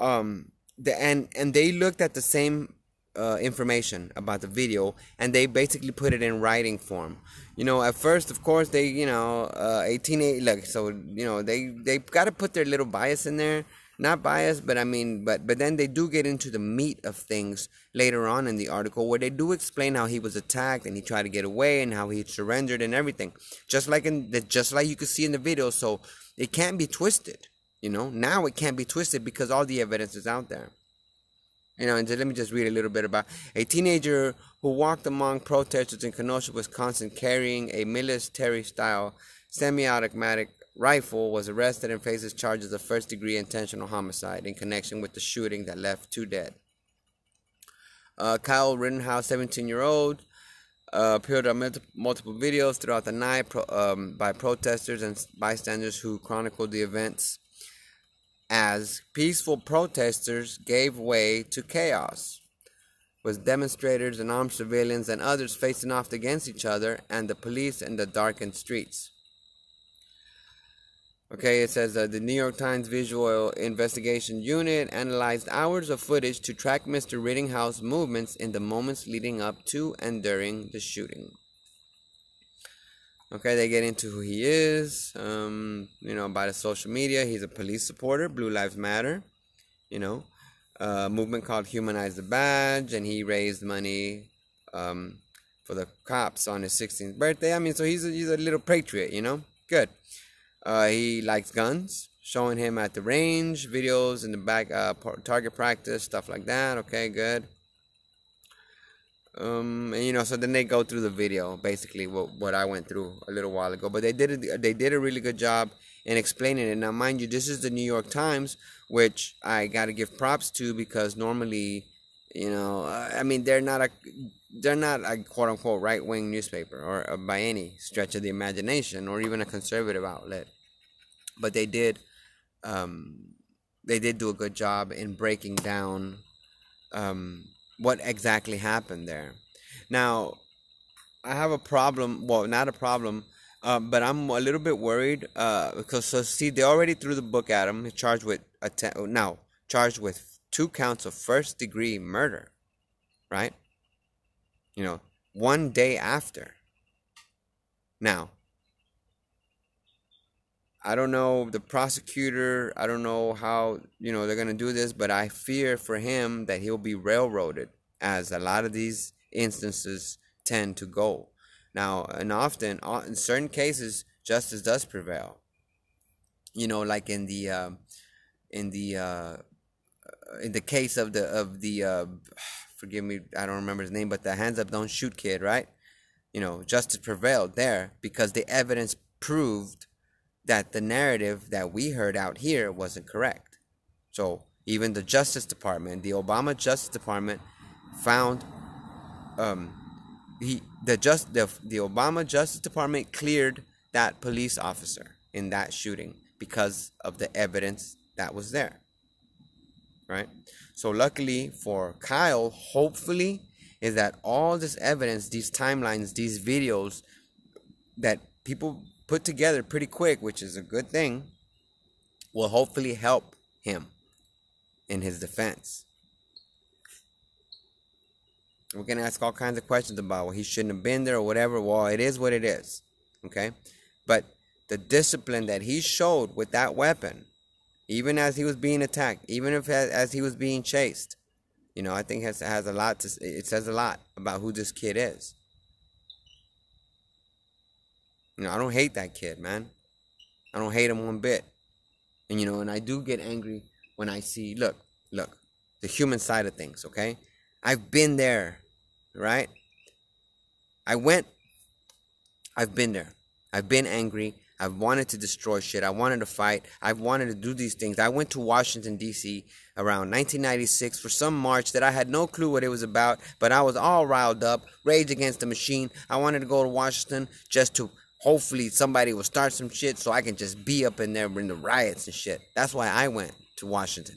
um, the and and they looked at the same uh, information about the video and they basically put it in writing form. You know, at first, of course, they you know, uh, 18 like so you know they they got to put their little bias in there not bias but I mean, but but then they do get into the meat of things later on in the article where they do explain how he was attacked and he tried to get away and how he surrendered and everything, just like in the just like you could see in the video. So it can't be twisted, you know. Now it can't be twisted because all the evidence is out there. You know, and let me just read a little bit about a teenager who walked among protesters in Kenosha, Wisconsin, carrying a military-style semi-automatic Rifle was arrested and faces charges of first degree intentional homicide in connection with the shooting that left two dead. Uh, Kyle Rittenhouse, 17 year old, uh, appeared on multiple videos throughout the night pro- um, by protesters and bystanders who chronicled the events as peaceful protesters gave way to chaos, with demonstrators and armed civilians and others facing off against each other and the police in the darkened streets. Okay, it says uh, the New York Times Visual Investigation Unit analyzed hours of footage to track Mr. Rittenhouse's movements in the moments leading up to and during the shooting. Okay, they get into who he is, um, you know, by the social media. He's a police supporter, Blue Lives Matter, you know, a movement called Humanize the Badge, and he raised money um, for the cops on his 16th birthday. I mean, so he's a, he's a little patriot, you know? Good. Uh, he likes guns, showing him at the range, videos in the back, uh, target practice, stuff like that. Okay, good. Um, and you know, so then they go through the video, basically what, what I went through a little while ago. But they did a, they did a really good job in explaining it. Now, mind you, this is the New York Times, which I got to give props to because normally, you know, I mean, they're not a they're not a quote unquote right wing newspaper or, or, by any stretch of the imagination or even a conservative outlet but they did um, they did do a good job in breaking down um, what exactly happened there. Now, I have a problem. Well, not a problem. Um, but I'm a little bit worried uh, because so see they already threw the book at him. Charged with atten- now charged with two counts of first degree murder, right? You know, one day after. Now, I don't know the prosecutor. I don't know how you know they're gonna do this, but I fear for him that he'll be railroaded, as a lot of these instances tend to go. Now, and often, in certain cases, justice does prevail. You know, like in the um, in the uh, in the case of the of the uh, forgive me, I don't remember his name, but the hands up, don't shoot kid, right? You know, justice prevailed there because the evidence proved that the narrative that we heard out here wasn't correct. So even the Justice Department, the Obama Justice Department, found um, he the just the the Obama Justice Department cleared that police officer in that shooting because of the evidence that was there. Right? So luckily for Kyle, hopefully is that all this evidence, these timelines, these videos that people put together pretty quick, which is a good thing, will hopefully help him in his defense. We're gonna ask all kinds of questions about well, he shouldn't have been there or whatever. Well, it is what it is, okay. But the discipline that he showed with that weapon, even as he was being attacked, even if as he was being chased, you know, I think has has a lot to. It says a lot about who this kid is. You know, I don't hate that kid, man. I don't hate him one bit. And you know, and I do get angry when I see. Look, look, the human side of things. Okay, I've been there right? I went, I've been there. I've been angry. I've wanted to destroy shit. I wanted to fight. I've wanted to do these things. I went to Washington, D.C. around 1996 for some march that I had no clue what it was about, but I was all riled up, rage against the machine. I wanted to go to Washington just to hopefully somebody will start some shit so I can just be up in there in the riots and shit. That's why I went to Washington.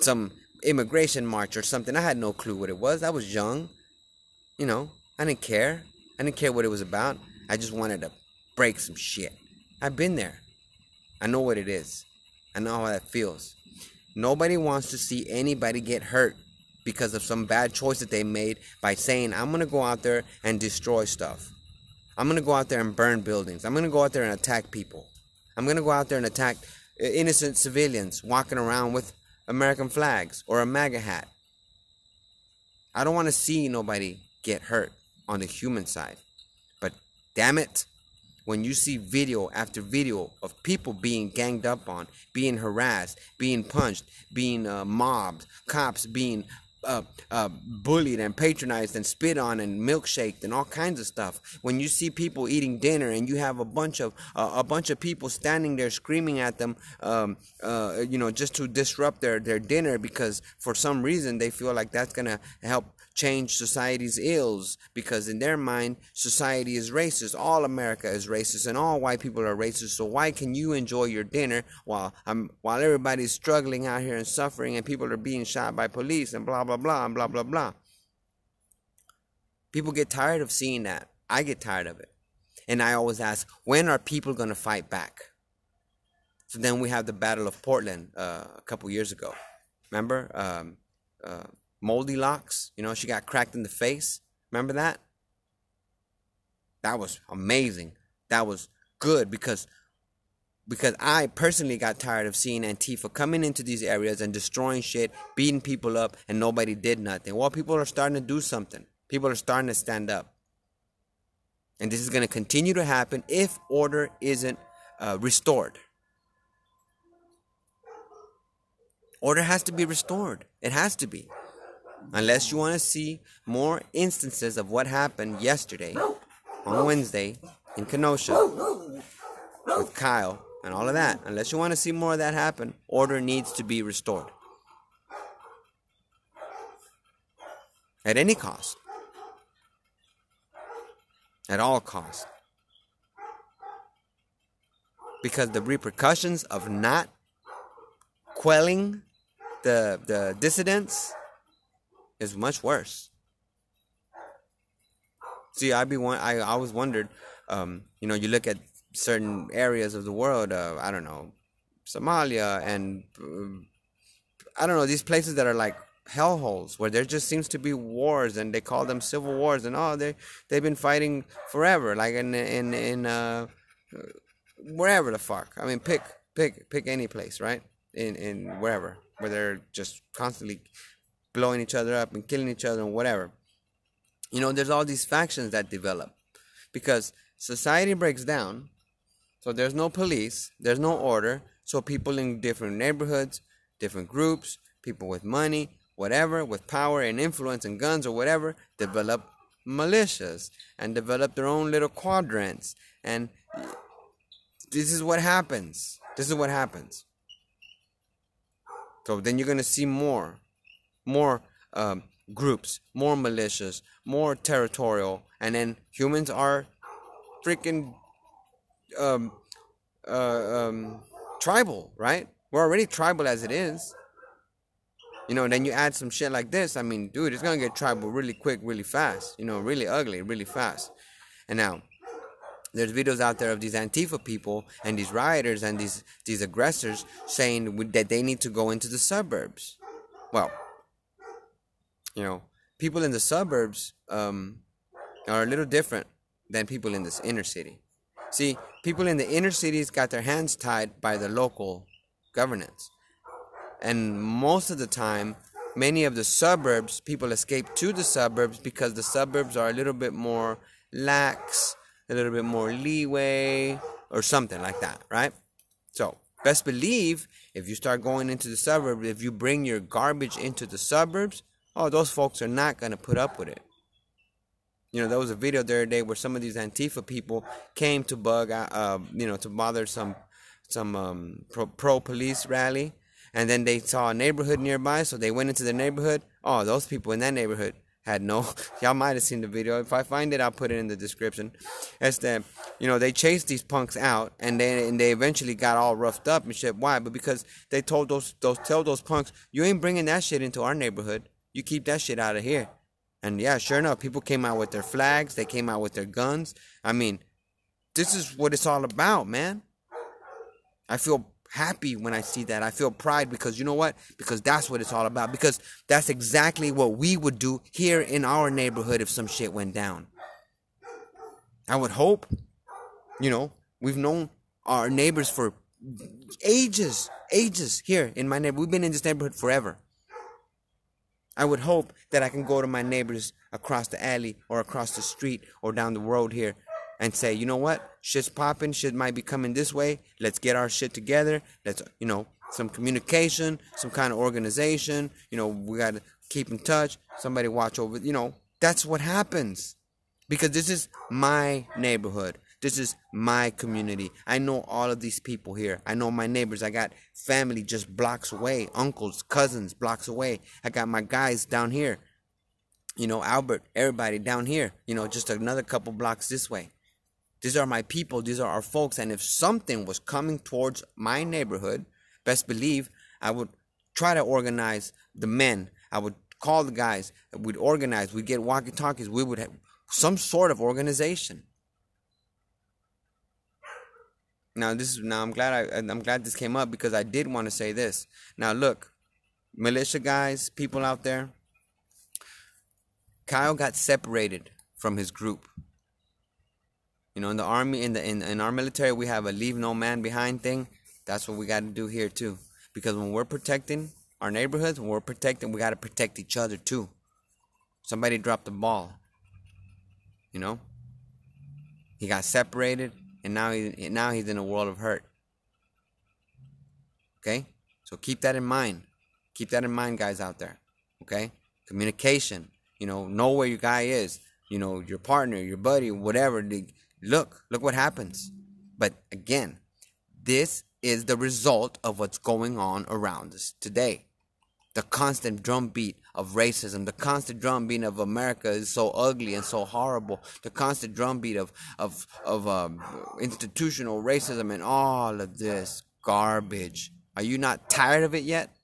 Some immigration march or something. I had no clue what it was. I was young. You know, I didn't care. I didn't care what it was about. I just wanted to break some shit. I've been there. I know what it is. I know how that feels. Nobody wants to see anybody get hurt because of some bad choice that they made by saying, I'm going to go out there and destroy stuff. I'm going to go out there and burn buildings. I'm going to go out there and attack people. I'm going to go out there and attack innocent civilians walking around with American flags or a MAGA hat. I don't want to see nobody get hurt on the human side. But damn it, when you see video after video of people being ganged up on, being harassed, being punched, being uh, mobbed, cops being uh, uh, bullied and patronized and spit on and milkshaked and all kinds of stuff. When you see people eating dinner and you have a bunch of uh, a bunch of people standing there screaming at them, um, uh, you know, just to disrupt their their dinner because for some reason they feel like that's gonna help change society's ills because in their mind society is racist. All america is racist and all white people are racist. So why can you enjoy your dinner while um, while everybody's struggling out here and suffering and people are being shot by police and blah blah blah and blah blah blah? People get tired of seeing that. I get tired of it. And i always ask when are people going to fight back? So then we have the battle of portland uh, a couple years ago. Remember? Um, uh, moldy locks. You know, she got cracked in the face. Remember that? That was amazing. That was good because because I personally got tired of seeing Antifa coming into these areas and destroying shit, beating people up, and nobody did nothing. Well, people are starting to do something. People are starting to stand up. And this is going to continue to happen if order isn't uh, restored. Order has to be restored. It has to be. Unless you want to see more instances of what happened yesterday on Wednesday in Kenosha with Kyle and all of that, unless you want to see more of that happen, order needs to be restored. At any cost. At all costs. Because the repercussions of not quelling the, the dissidents is much worse. See, I be one. I always wondered um, you know, you look at certain areas of the world. Uh, I don't know, Somalia and uh, I don't know these places that are like hellholes where there just seems to be wars and they call them civil wars and oh they they've been fighting forever like in in in uh wherever the fuck i mean pick pick pick any place right in in wherever where they're just constantly blowing each other up and killing each other and whatever you know there's all these factions that develop because society breaks down so there's no police there's no order so people in different neighborhoods different groups people with money whatever, with power and influence and guns or whatever, develop militias and develop their own little quadrants. And this is what happens. This is what happens. So then you're going to see more, more um, groups, more militias, more territorial, and then humans are freaking um, uh, um, tribal, right? We're already tribal as it is. You know, then you add some shit like this. I mean, dude, it's gonna get tribal really quick, really fast. You know, really ugly, really fast. And now, there's videos out there of these Antifa people and these rioters and these these aggressors saying that they need to go into the suburbs. Well, you know, people in the suburbs um, are a little different than people in this inner city. See, people in the inner cities got their hands tied by the local governance. And most of the time, many of the suburbs, people escape to the suburbs because the suburbs are a little bit more lax, a little bit more leeway, or something like that, right? So, best believe if you start going into the suburbs, if you bring your garbage into the suburbs, oh, those folks are not going to put up with it. You know, there was a video the other day where some of these Antifa people came to bug, uh, you know, to bother some some um, pro, police rally and then they saw a neighborhood nearby, so they went into the neighborhood. Oh, those people in that neighborhood had no. Y'all might have seen the video. If I find it, I'll put it in the description. It's that you know they chased these punks out, and then and they eventually got all roughed up and shit. Why? But because they told those those tell those punks, you ain't bringing that shit into our neighborhood. You keep that shit out of here. And yeah, sure enough, people came out with their flags. They came out with their guns. I mean, this is what it's all about, man. I feel happy when I see that. I feel pride because you know what? Because that's what it's all about. Because that's exactly what we would do here in our neighborhood if some shit went down. I would hope, you know, we've known our neighbors for ages, ages here in my neighborhood. We've been in this neighborhood forever. I would hope that I can go to my neighbors across the alley or across the street or down the road here and say, you know what, shit's popping, shit might be coming this way. Let's get our shit together. Let's, you know, some communication, some kind of organization. You know, we got to keep in touch. Somebody watch over, you know, that's what happens. Because this is my neighborhood. This is my community. I know all of these people here. I know my neighbors. I got family just blocks away, uncles, cousins blocks away. I got my guys down here. You know, Albert, everybody down here. You know, just another couple blocks this way. These are my people, these are our folks. And if something was coming towards my neighborhood, best believe I would try to organize the men. I would call the guys. We'd organize. We'd get walkie talkies. We would have some sort of organization. Now this is now I'm glad I I'm glad this came up because I did want to say this. Now look, militia guys, people out there. Kyle got separated from his group. You know, in the army, in the in, in our military, we have a leave no man behind thing. That's what we got to do here too. Because when we're protecting our neighborhoods, when we're protecting, we got to protect each other too. Somebody dropped the ball. You know, he got separated, and now he now he's in a world of hurt. Okay, so keep that in mind. Keep that in mind, guys out there. Okay, communication. You know, know where your guy is. You know, your partner, your buddy, whatever. Look, look what happens. But again, this is the result of what's going on around us today. The constant drumbeat of racism, the constant drumbeat of America is so ugly and so horrible. The constant drumbeat of of of um, institutional racism and all of this garbage. Are you not tired of it yet?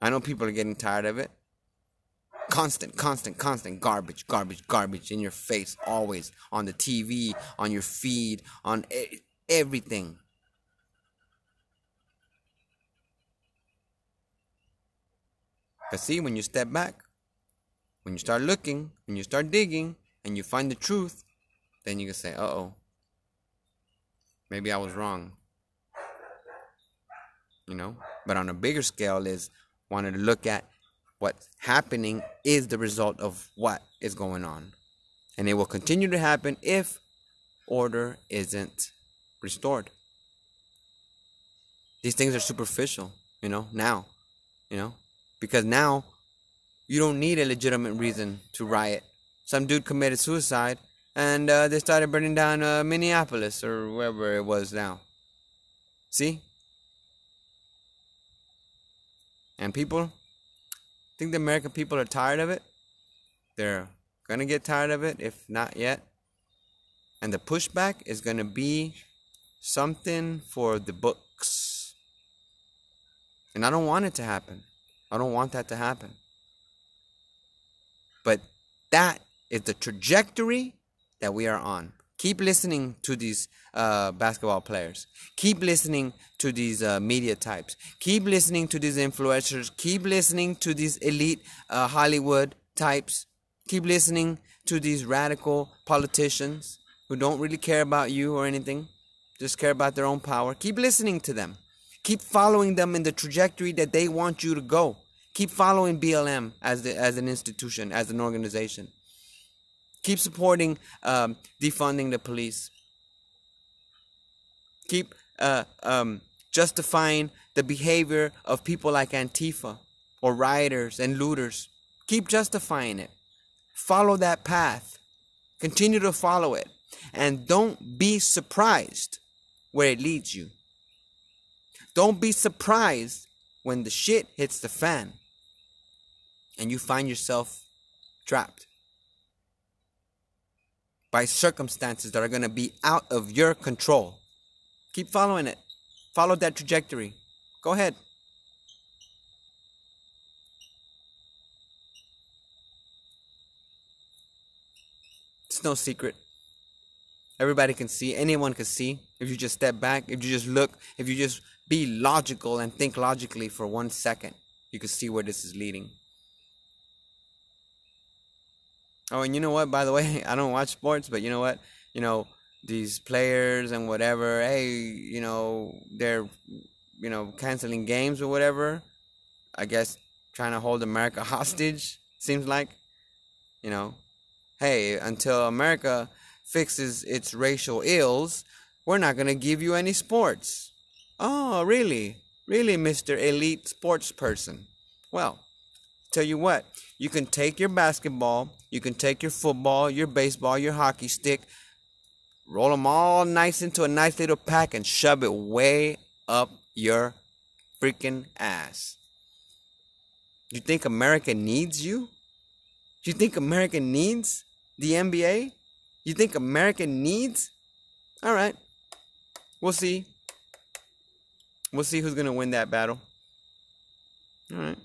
I know people are getting tired of it. Constant, constant, constant garbage, garbage, garbage in your face, always on the TV, on your feed, on everything. But see, when you step back, when you start looking, when you start digging, and you find the truth, then you can say, uh oh, maybe I was wrong. You know? But on a bigger scale, is wanted to look at what's happening is the result of what is going on. And it will continue to happen if order isn't restored. These things are superficial, you know, now, you know, because now you don't need a legitimate reason to riot. Some dude committed suicide and uh, they started burning down uh, Minneapolis or wherever it was now. See? And people think the American people are tired of it. They're going to get tired of it, if not yet. And the pushback is going to be something for the books. And I don't want it to happen. I don't want that to happen. But that is the trajectory that we are on. Keep listening to these uh, basketball players. Keep listening to these uh, media types. Keep listening to these influencers. Keep listening to these elite uh, Hollywood types. Keep listening to these radical politicians who don't really care about you or anything, just care about their own power. Keep listening to them. Keep following them in the trajectory that they want you to go. Keep following BLM as, the, as an institution, as an organization. Keep supporting um, defunding the police. Keep uh, um, justifying the behavior of people like Antifa or rioters and looters. Keep justifying it. Follow that path. Continue to follow it. And don't be surprised where it leads you. Don't be surprised when the shit hits the fan and you find yourself trapped by circumstances that are going to be out of your control. Keep following it. Follow that trajectory. Go ahead. It's no secret. Everybody can see, anyone can see. If you just step back, if you just look, if you just be logical and think logically for one second, you can see where this is leading. Oh, and you know what? By the way, I don't watch sports, but you know what? You know these players and whatever. Hey, you know they're you know canceling games or whatever. I guess trying to hold America hostage. Seems like, you know, hey, until America fixes its racial ills, we're not gonna give you any sports. Oh, really? Really, Mr. Elite Sports Person? Well, tell you what, you can take your basketball, you can take your football, your baseball, your hockey stick, roll them all nice into a nice little pack and shove it way up your freaking ass. You think America needs you? You think America needs the NBA? You think America needs? All right. We'll see. We'll see who's going to win that battle. All right.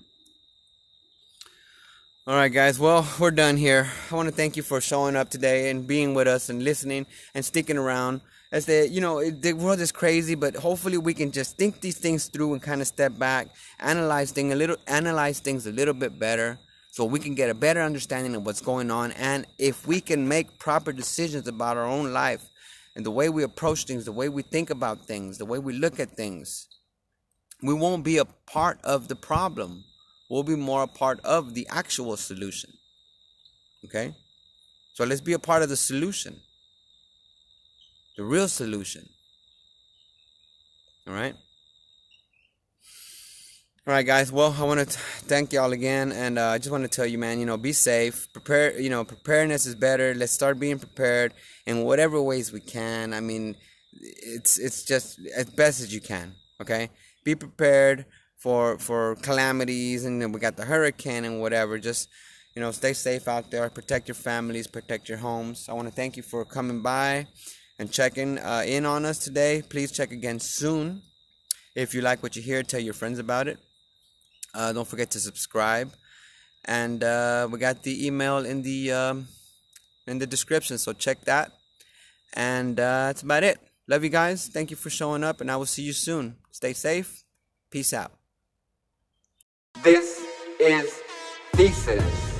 All right, guys. Well, we're done here. I want to thank you for showing up today and being with us and listening and sticking around. As the you know, the world is crazy, but hopefully we can just think these things through and kind of step back, analyze things a little, analyze things a little bit better, so we can get a better understanding of what's going on. And if we can make proper decisions about our own life and the way we approach things, the way we think about things, the way we look at things, we won't be a part of the problem We'll be more a part of the actual solution. Okay? So let's be a part of the solution. The real solution. All right? All right, guys. Well, I want to thank y'all again, and uh, I just want to tell you, man. You know, be safe. Prepare. You know, preparedness is better. Let's start being prepared in whatever ways we can. I mean, it's it's just as best as you can. Okay, be prepared for for calamities and then we got the hurricane and whatever just you know stay safe out there protect your families protect your homes i want to thank you for coming by and checking uh, in on us today please check again soon if you like what you hear tell your friends about it uh, don't forget to subscribe and uh, we got the email in the um, in the description. So check that, and uh, that's about it. Love you guys. Thank you for showing up, and I will see you soon. Stay safe. Peace out.
This is Thesis.